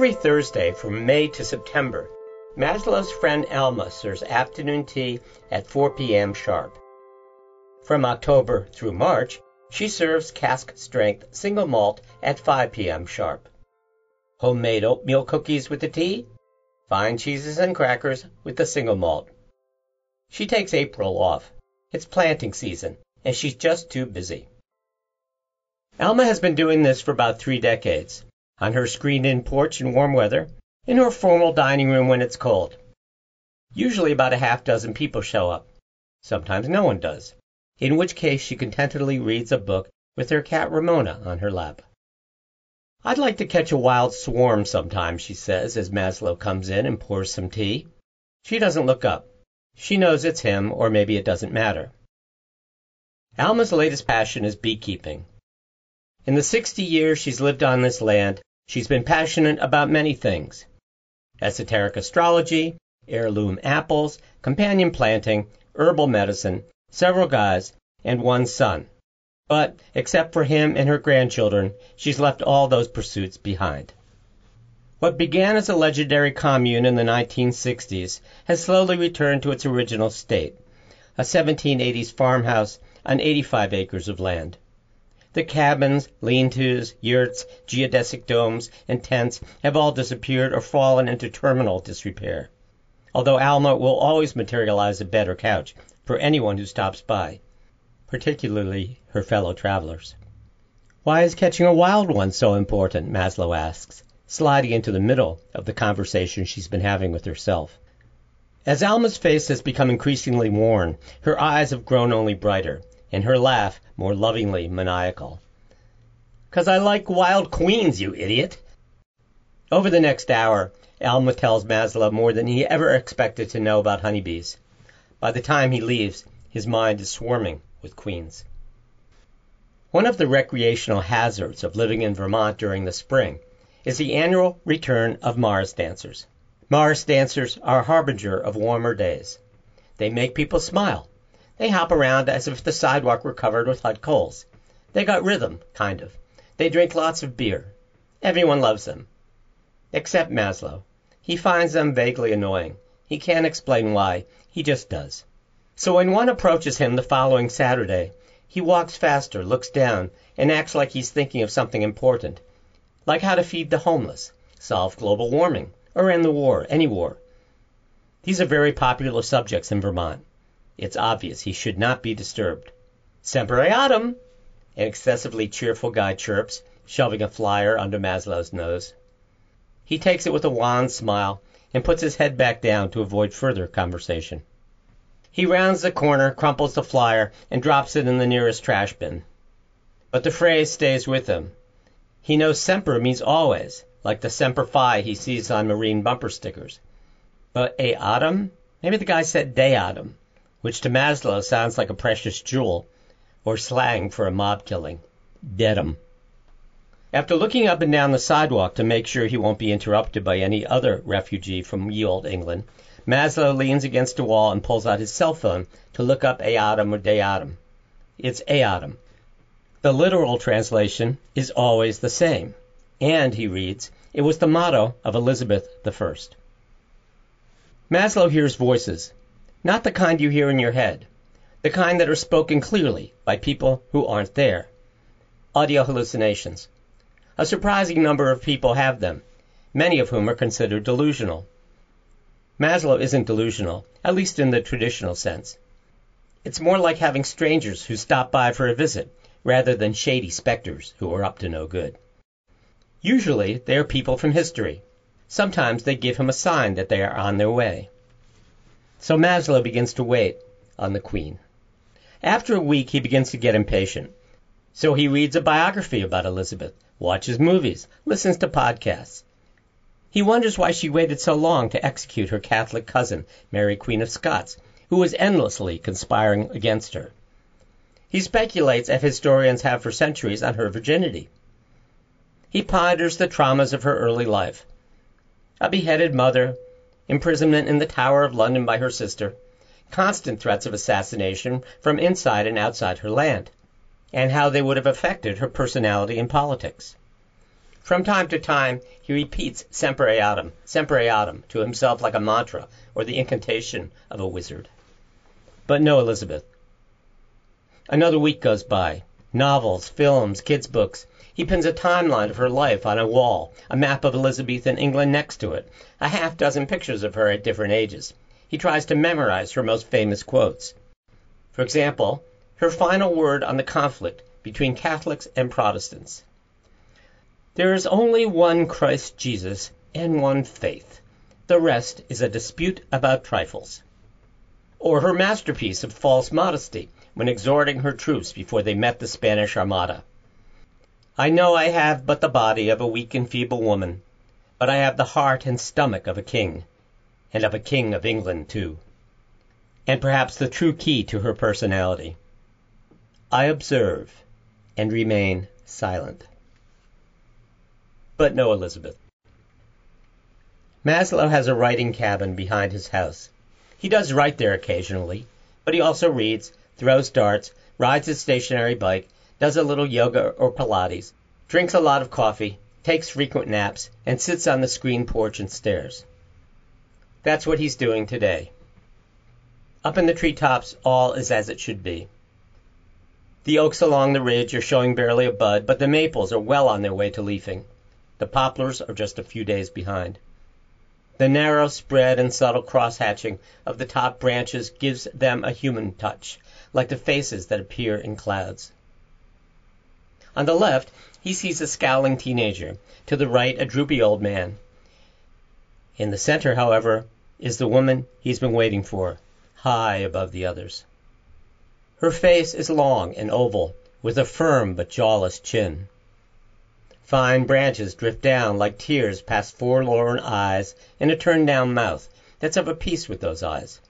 Every Thursday from May to September, Maslow's friend Alma serves afternoon tea at 4 p.m. sharp. From October through March, she serves cask strength single malt at 5 p.m. sharp. Homemade oatmeal cookies with the tea, fine cheeses and crackers with the single malt. She takes April off. It's planting season, and she's just too busy. Alma has been doing this for about three decades, on her screened-in porch in warm weather, in her formal dining room when it's cold. Usually about a half dozen people show up. Sometimes no one does, in which case she contentedly reads a book with her cat Ramona on her lap. I'd like to catch a wild swarm sometime, she says as Maslow comes in and pours some tea. She doesn't look up. She knows it's him, or maybe it doesn't matter. Alma's latest passion is beekeeping. In the 60 years she's lived on this land, she's been passionate about many things esoteric astrology, heirloom apples, companion planting, herbal medicine, several guys, and one son. But, except for him and her grandchildren, she's left all those pursuits behind. What began as a legendary commune in the 1960s has slowly returned to its original state, a 1780s farmhouse on 85 acres of land. The cabins, lean-tos, yurts, geodesic domes, and tents have all disappeared or fallen into terminal disrepair. Although Alma will always materialize a bed or couch for anyone who stops by, particularly her fellow travelers. Why is catching a wild one so important? Maslow asks, sliding into the middle of the conversation she's been having with herself. As Alma's face has become increasingly worn, her eyes have grown only brighter, and her laugh more lovingly maniacal. "'Cause I like wild queens, you idiot!" Over the next hour, Alma tells Maslow more than he ever expected to know about honeybees. By the time he leaves, his mind is swarming with queens. One of the recreational hazards of living in Vermont during the spring is the annual return of Mars dancers. Mars dancers are a harbinger of warmer days. They make people smile they hop around as if the sidewalk were covered with hot coals. They got rhythm, kind of. They drink lots of beer. Everyone loves them. Except Maslow. He finds them vaguely annoying. He can't explain why. He just does. So when one approaches him the following Saturday, he walks faster, looks down, and acts like he's thinking of something important. Like how to feed the homeless, solve global warming, or end the war, any war. These are very popular subjects in Vermont. It's obvious he should not be disturbed. Semper Eadem! An excessively cheerful guy chirps, shoving a flyer under Maslow's nose. He takes it with a wan smile and puts his head back down to avoid further conversation. He rounds the corner, crumples the flyer, and drops it in the nearest trash bin. But the phrase stays with him. He knows semper means always, like the semper fi he sees on marine bumper stickers. But Eadem? Maybe the guy said day autumn which to Maslow sounds like a precious jewel, or slang for a mob killing. Dead After looking up and down the sidewalk to make sure he won't be interrupted by any other refugee from ye old England, Maslow leans against a wall and pulls out his cell phone to look up Eadem or Deatum. It's Eadem. The literal translation is always the same. And, he reads, it was the motto of Elizabeth I. Maslow hears voices, not the kind you hear in your head. The kind that are spoken clearly by people who aren't there. Audio hallucinations. A surprising number of people have them, many of whom are considered delusional. Maslow isn't delusional, at least in the traditional sense. It's more like having strangers who stop by for a visit, rather than shady specters who are up to no good. Usually they are people from history. Sometimes they give him a sign that they are on their way. So Maslow begins to wait on the Queen. After a week, he begins to get impatient. So he reads a biography about Elizabeth, watches movies, listens to podcasts. He wonders why she waited so long to execute her Catholic cousin, Mary Queen of Scots, who was endlessly conspiring against her. He speculates, as historians have for centuries, on her virginity. He ponders the traumas of her early life. A beheaded mother, imprisonment in the Tower of London by her sister, constant threats of assassination from inside and outside her land, and how they would have affected her personality and politics. From time to time, he repeats Semper Eadem, Semper Eadem to himself like a mantra or the incantation of a wizard. But no Elizabeth. Another week goes by. Novels, films, kids' books. He pins a timeline of her life on a wall, a map of Elizabethan England next to it, a half dozen pictures of her at different ages. He tries to memorize her most famous quotes. For example, her final word on the conflict between Catholics and Protestants. There is only one Christ Jesus and one faith. The rest is a dispute about trifles. Or her masterpiece of false modesty when exhorting her troops before they met the Spanish Armada. I know I have but the body of a weak and feeble woman, but I have the heart and stomach of a king, and of a king of England too. And perhaps the true key to her personality. I observe and remain silent. But no Elizabeth. Maslow has a writing cabin behind his house. He does write there occasionally, but he also reads, throws darts, rides his stationary bike, does a little yoga or Pilates, drinks a lot of coffee, takes frequent naps, and sits on the screen porch and stares. That's what he's doing today. Up in the treetops, all is as it should be. The oaks along the ridge are showing barely a bud, but the maples are well on their way to leafing. The poplars are just a few days behind. The narrow spread and subtle cross-hatching of the top branches gives them a human touch, like the faces that appear in clouds. On the left, he sees a scowling teenager, to the right a droopy old man. In the center, however, is the woman he's been waiting for, high above the others. Her face is long and oval, with a firm but jawless chin. Fine branches drift down like tears past forlorn eyes and a turned down mouth that's of a piece with those eyes.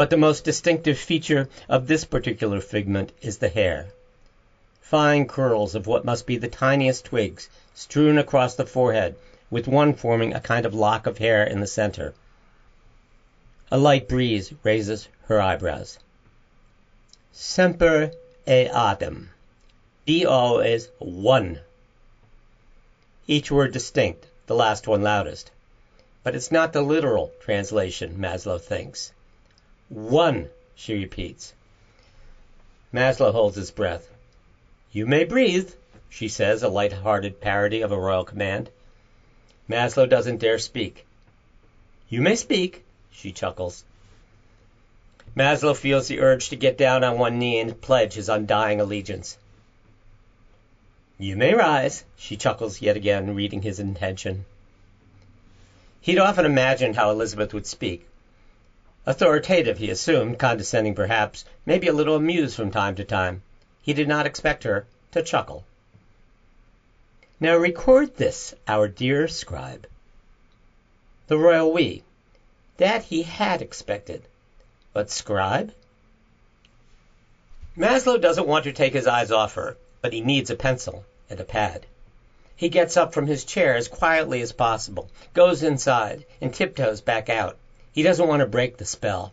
But the most distinctive feature of this particular figment is the hair. Fine curls of what must be the tiniest twigs strewn across the forehead, with one forming a kind of lock of hair in the center. A light breeze raises her eyebrows. Semper Eadem. Be always one. Each word distinct, the last one loudest. But it's not the literal translation, Maslow thinks. One, she repeats. Maslow holds his breath. You may breathe, she says, a light-hearted parody of a royal command. Maslow doesn't dare speak. You may speak, she chuckles. Maslow feels the urge to get down on one knee and pledge his undying allegiance. You may rise, she chuckles yet again, reading his intention. He'd often imagined how Elizabeth would speak. Authoritative, he assumed, condescending perhaps, maybe a little amused from time to time. He did not expect her to chuckle. Now record this, our dear scribe. The royal we. That he had expected. But Scribe? Maslow doesn't want to take his eyes off her, but he needs a pencil and a pad. He gets up from his chair as quietly as possible, goes inside, and tiptoes back out. He doesn't want to break the spell.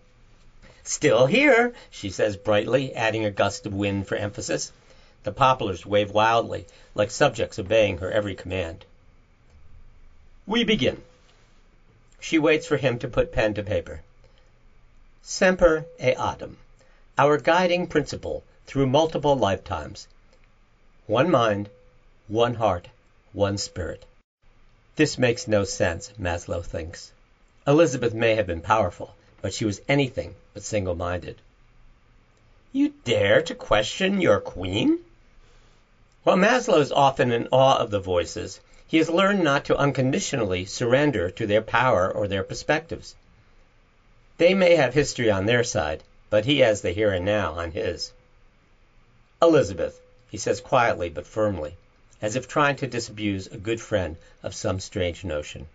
Still here, she says brightly, adding a gust of wind for emphasis. The poplars wave wildly, like subjects obeying her every command. We begin. She waits for him to put pen to paper. Semper Eadem, our guiding principle through multiple lifetimes. One mind, one heart, one spirit. This makes no sense, Maslow thinks. Elizabeth may have been powerful, but she was anything but single minded. You dare to question your queen? While Maslow is often in awe of the voices, he has learned not to unconditionally surrender to their power or their perspectives. They may have history on their side, but he has the here and now on his. Elizabeth, he says quietly but firmly, as if trying to disabuse a good friend of some strange notion.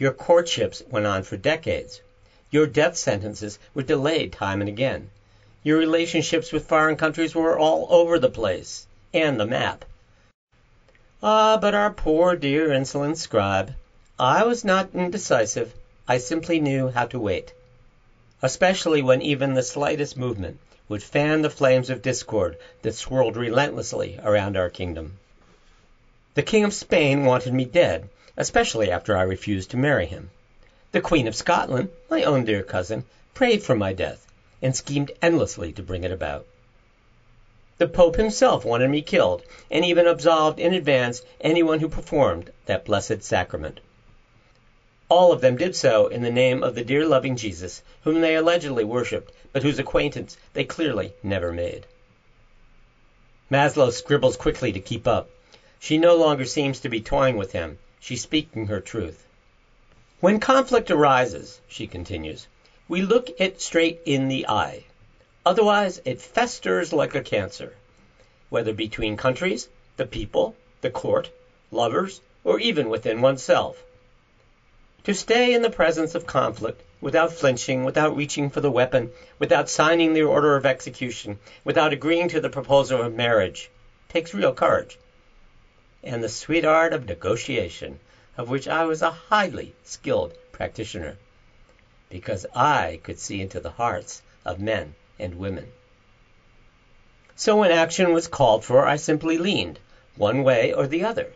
Your courtships went on for decades. Your death sentences were delayed time and again. Your relationships with foreign countries were all over the place, and the map. Ah, but our poor dear insolent scribe. I was not indecisive. I simply knew how to wait, especially when even the slightest movement would fan the flames of discord that swirled relentlessly around our kingdom. The King of Spain wanted me dead, especially after I refused to marry him. The Queen of Scotland, my own dear cousin, prayed for my death, and schemed endlessly to bring it about. The Pope himself wanted me killed, and even absolved in advance anyone who performed that blessed sacrament. All of them did so in the name of the dear loving Jesus, whom they allegedly worshipped, but whose acquaintance they clearly never made. Maslow scribbles quickly to keep up. She no longer seems to be toying with him. She's speaking her truth. When conflict arises, she continues, we look it straight in the eye. Otherwise, it festers like a cancer, whether between countries, the people, the court, lovers, or even within oneself. To stay in the presence of conflict, without flinching, without reaching for the weapon, without signing the order of execution, without agreeing to the proposal of marriage, takes real courage, and the sweet art of negotiation of which I was a highly skilled practitioner, because I could see into the hearts of men and women. So when action was called for, I simply leaned, one way or the other,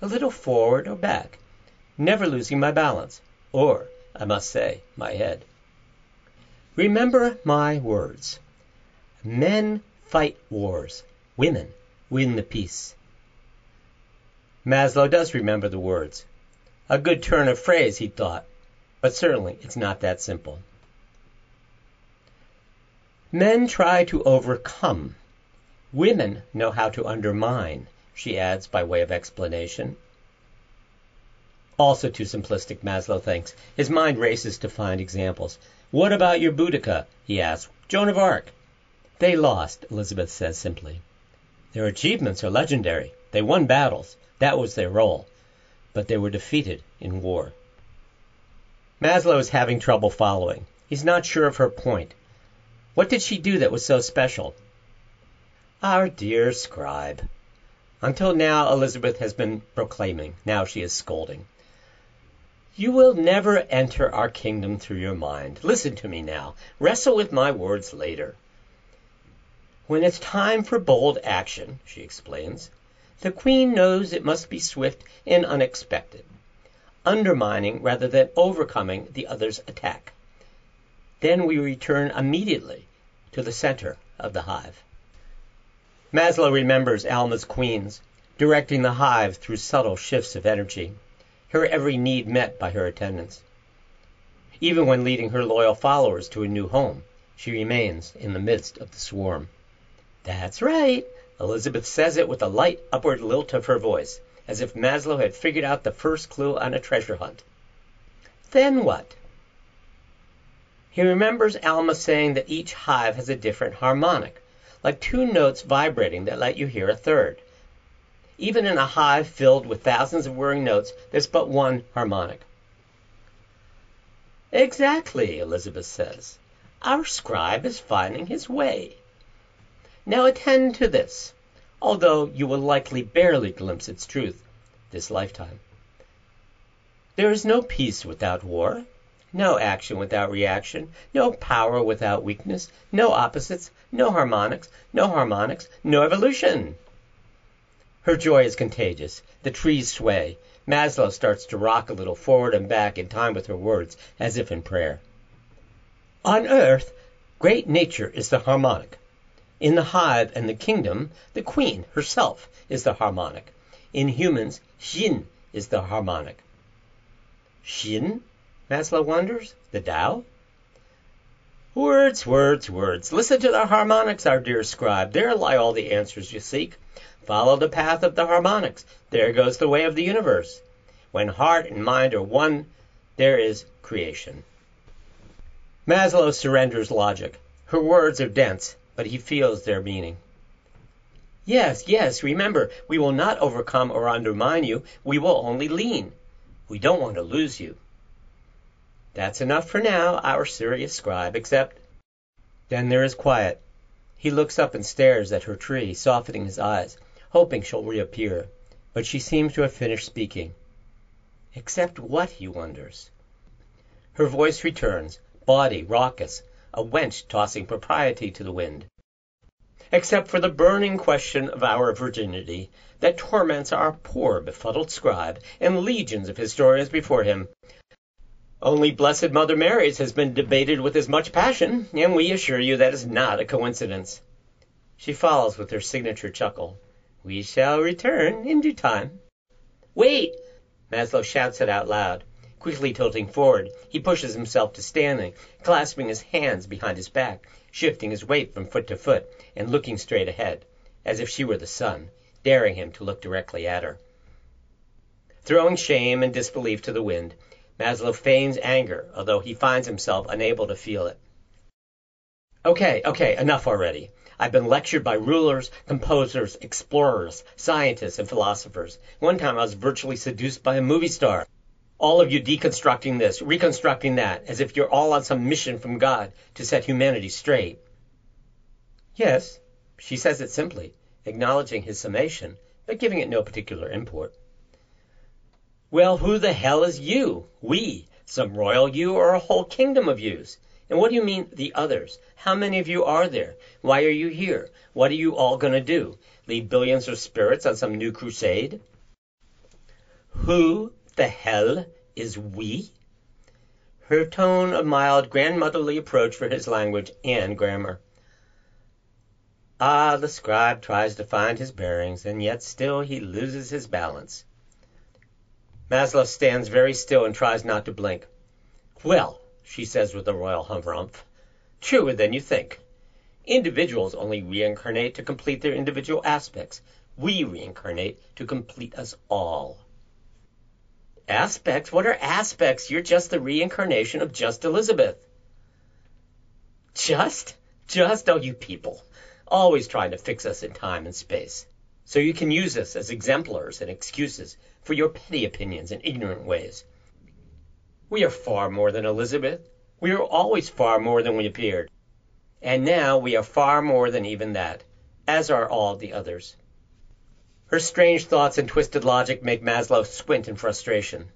a little forward or back, never losing my balance, or, I must say, my head. Remember my words. Men fight wars, women win the peace. Maslow does remember the words. A good turn of phrase, he thought, but certainly it's not that simple. Men try to overcome. Women know how to undermine, she adds by way of explanation. Also too simplistic, Maslow thinks. His mind races to find examples. What about your Boudica? he asks. Joan of Arc. They lost, Elizabeth says simply. Their achievements are legendary. They won battles. That was their role but they were defeated in war. Maslow is having trouble following. He's not sure of her point. What did she do that was so special? Our dear scribe. Until now, Elizabeth has been proclaiming. Now she is scolding. You will never enter our kingdom through your mind. Listen to me now. Wrestle with my words later. When it's time for bold action, she explains, the queen knows it must be swift and unexpected, undermining rather than overcoming the other's attack. Then we return immediately to the center of the hive. Maslow remembers Alma's queens, directing the hive through subtle shifts of energy, her every need met by her attendants. Even when leading her loyal followers to a new home, she remains in the midst of the swarm. That's right. Elizabeth says it with a light upward lilt of her voice, as if Maslow had figured out the first clue on a treasure hunt. Then what? He remembers Alma saying that each hive has a different harmonic, like two notes vibrating that let you hear a third. Even in a hive filled with thousands of whirring notes, there's but one harmonic. Exactly, Elizabeth says. Our scribe is finding his way. Now attend to this, although you will likely barely glimpse its truth this lifetime. There is no peace without war, no action without reaction, no power without weakness, no opposites, no harmonics, no harmonics, no evolution. Her joy is contagious. The trees sway. Maslow starts to rock a little forward and back in time with her words, as if in prayer. On earth, great nature is the harmonic. In the hive and the kingdom, the queen herself is the harmonic. In humans, Xin is the harmonic. Xin? Maslow wonders. The Tao? Words, words, words. Listen to the harmonics, our dear scribe. There lie all the answers you seek. Follow the path of the harmonics. There goes the way of the universe. When heart and mind are one, there is creation. Maslow surrenders logic. Her words are dense, but he feels their meaning. Yes, yes, remember, we will not overcome or undermine you. We will only lean. We don't want to lose you. That's enough for now, our serious scribe, except. Then there is quiet. He looks up and stares at her tree, softening his eyes, hoping she'll reappear. But she seems to have finished speaking. Except what, he wonders. Her voice returns, body raucous, a wench tossing propriety to the wind. except for the burning question of our virginity that torments our poor befuddled scribe and legions of historians before him. Only Blessed Mother Mary's has been debated with as much passion, and we assure you that is not a coincidence. She follows with her signature chuckle. We shall return in due time. Wait! Maslow shouts it out loud. Quickly tilting forward, he pushes himself to standing, clasping his hands behind his back, shifting his weight from foot to foot, and looking straight ahead, as if she were the sun, daring him to look directly at her. Throwing shame and disbelief to the wind, Maslow feigns anger, although he finds himself unable to feel it. Okay, okay, enough already. I've been lectured by rulers, composers, explorers, scientists, and philosophers. One time I was virtually seduced by a movie star. All of you deconstructing this, reconstructing that, as if you're all on some mission from God to set humanity straight. Yes, she says it simply, acknowledging his summation, but giving it no particular import. Well, who the hell is you? We? Some royal you or a whole kingdom of yous? And what do you mean, the others? How many of you are there? Why are you here? What are you all going to do? Lead billions of spirits on some new crusade? Who the hell is we? Her tone a mild grandmotherly approach for his language and grammar. Ah, the scribe tries to find his bearings, and yet still he loses his balance. Maslow stands very still and tries not to blink. Well, she says with a royal humph, truer than you think. Individuals only reincarnate to complete their individual aspects. We reincarnate to complete us all. Aspects? What are aspects? You're just the reincarnation of just Elizabeth. Just? Just? Oh, you people. Always trying to fix us in time and space. So you can use us as exemplars and excuses for your petty opinions and ignorant ways. We are far more than Elizabeth. We are always far more than we appeared. And now we are far more than even that, as are all the others. Her strange thoughts and twisted logic make Maslow squint in frustration,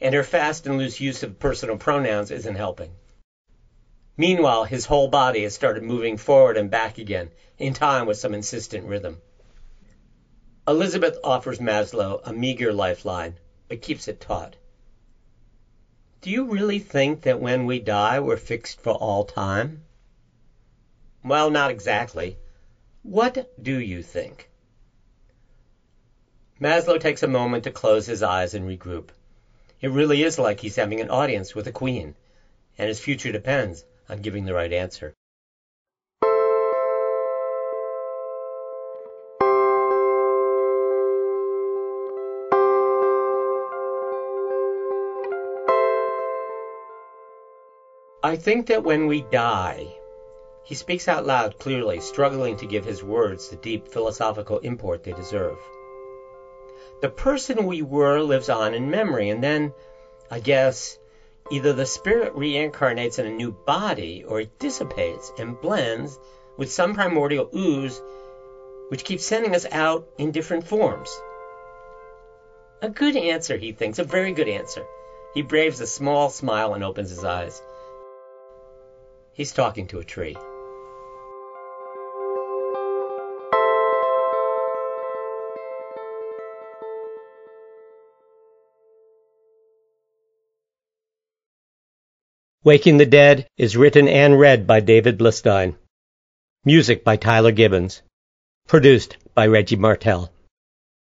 and her fast and loose use of personal pronouns isn't helping. Meanwhile, his whole body has started moving forward and back again, in time with some insistent rhythm. Elizabeth offers Maslow a meager lifeline, but keeps it taut. Do you really think that when we die we're fixed for all time? Well, not exactly. What do you think? Maslow takes a moment to close his eyes and regroup. It really is like he's having an audience with a queen, and his future depends on giving the right answer. I think that when we die, he speaks out loud clearly, struggling to give his words the deep philosophical import they deserve. The person we were lives on in memory, and then, I guess, either the spirit reincarnates in a new body or it dissipates and blends with some primordial ooze which keeps sending us out in different forms. A good answer, he thinks, a very good answer. He braves a small smile and opens his eyes. He's talking to a tree. Waking the Dead is written and read by David Blistein. Music by Tyler Gibbons. Produced by Reggie Martell.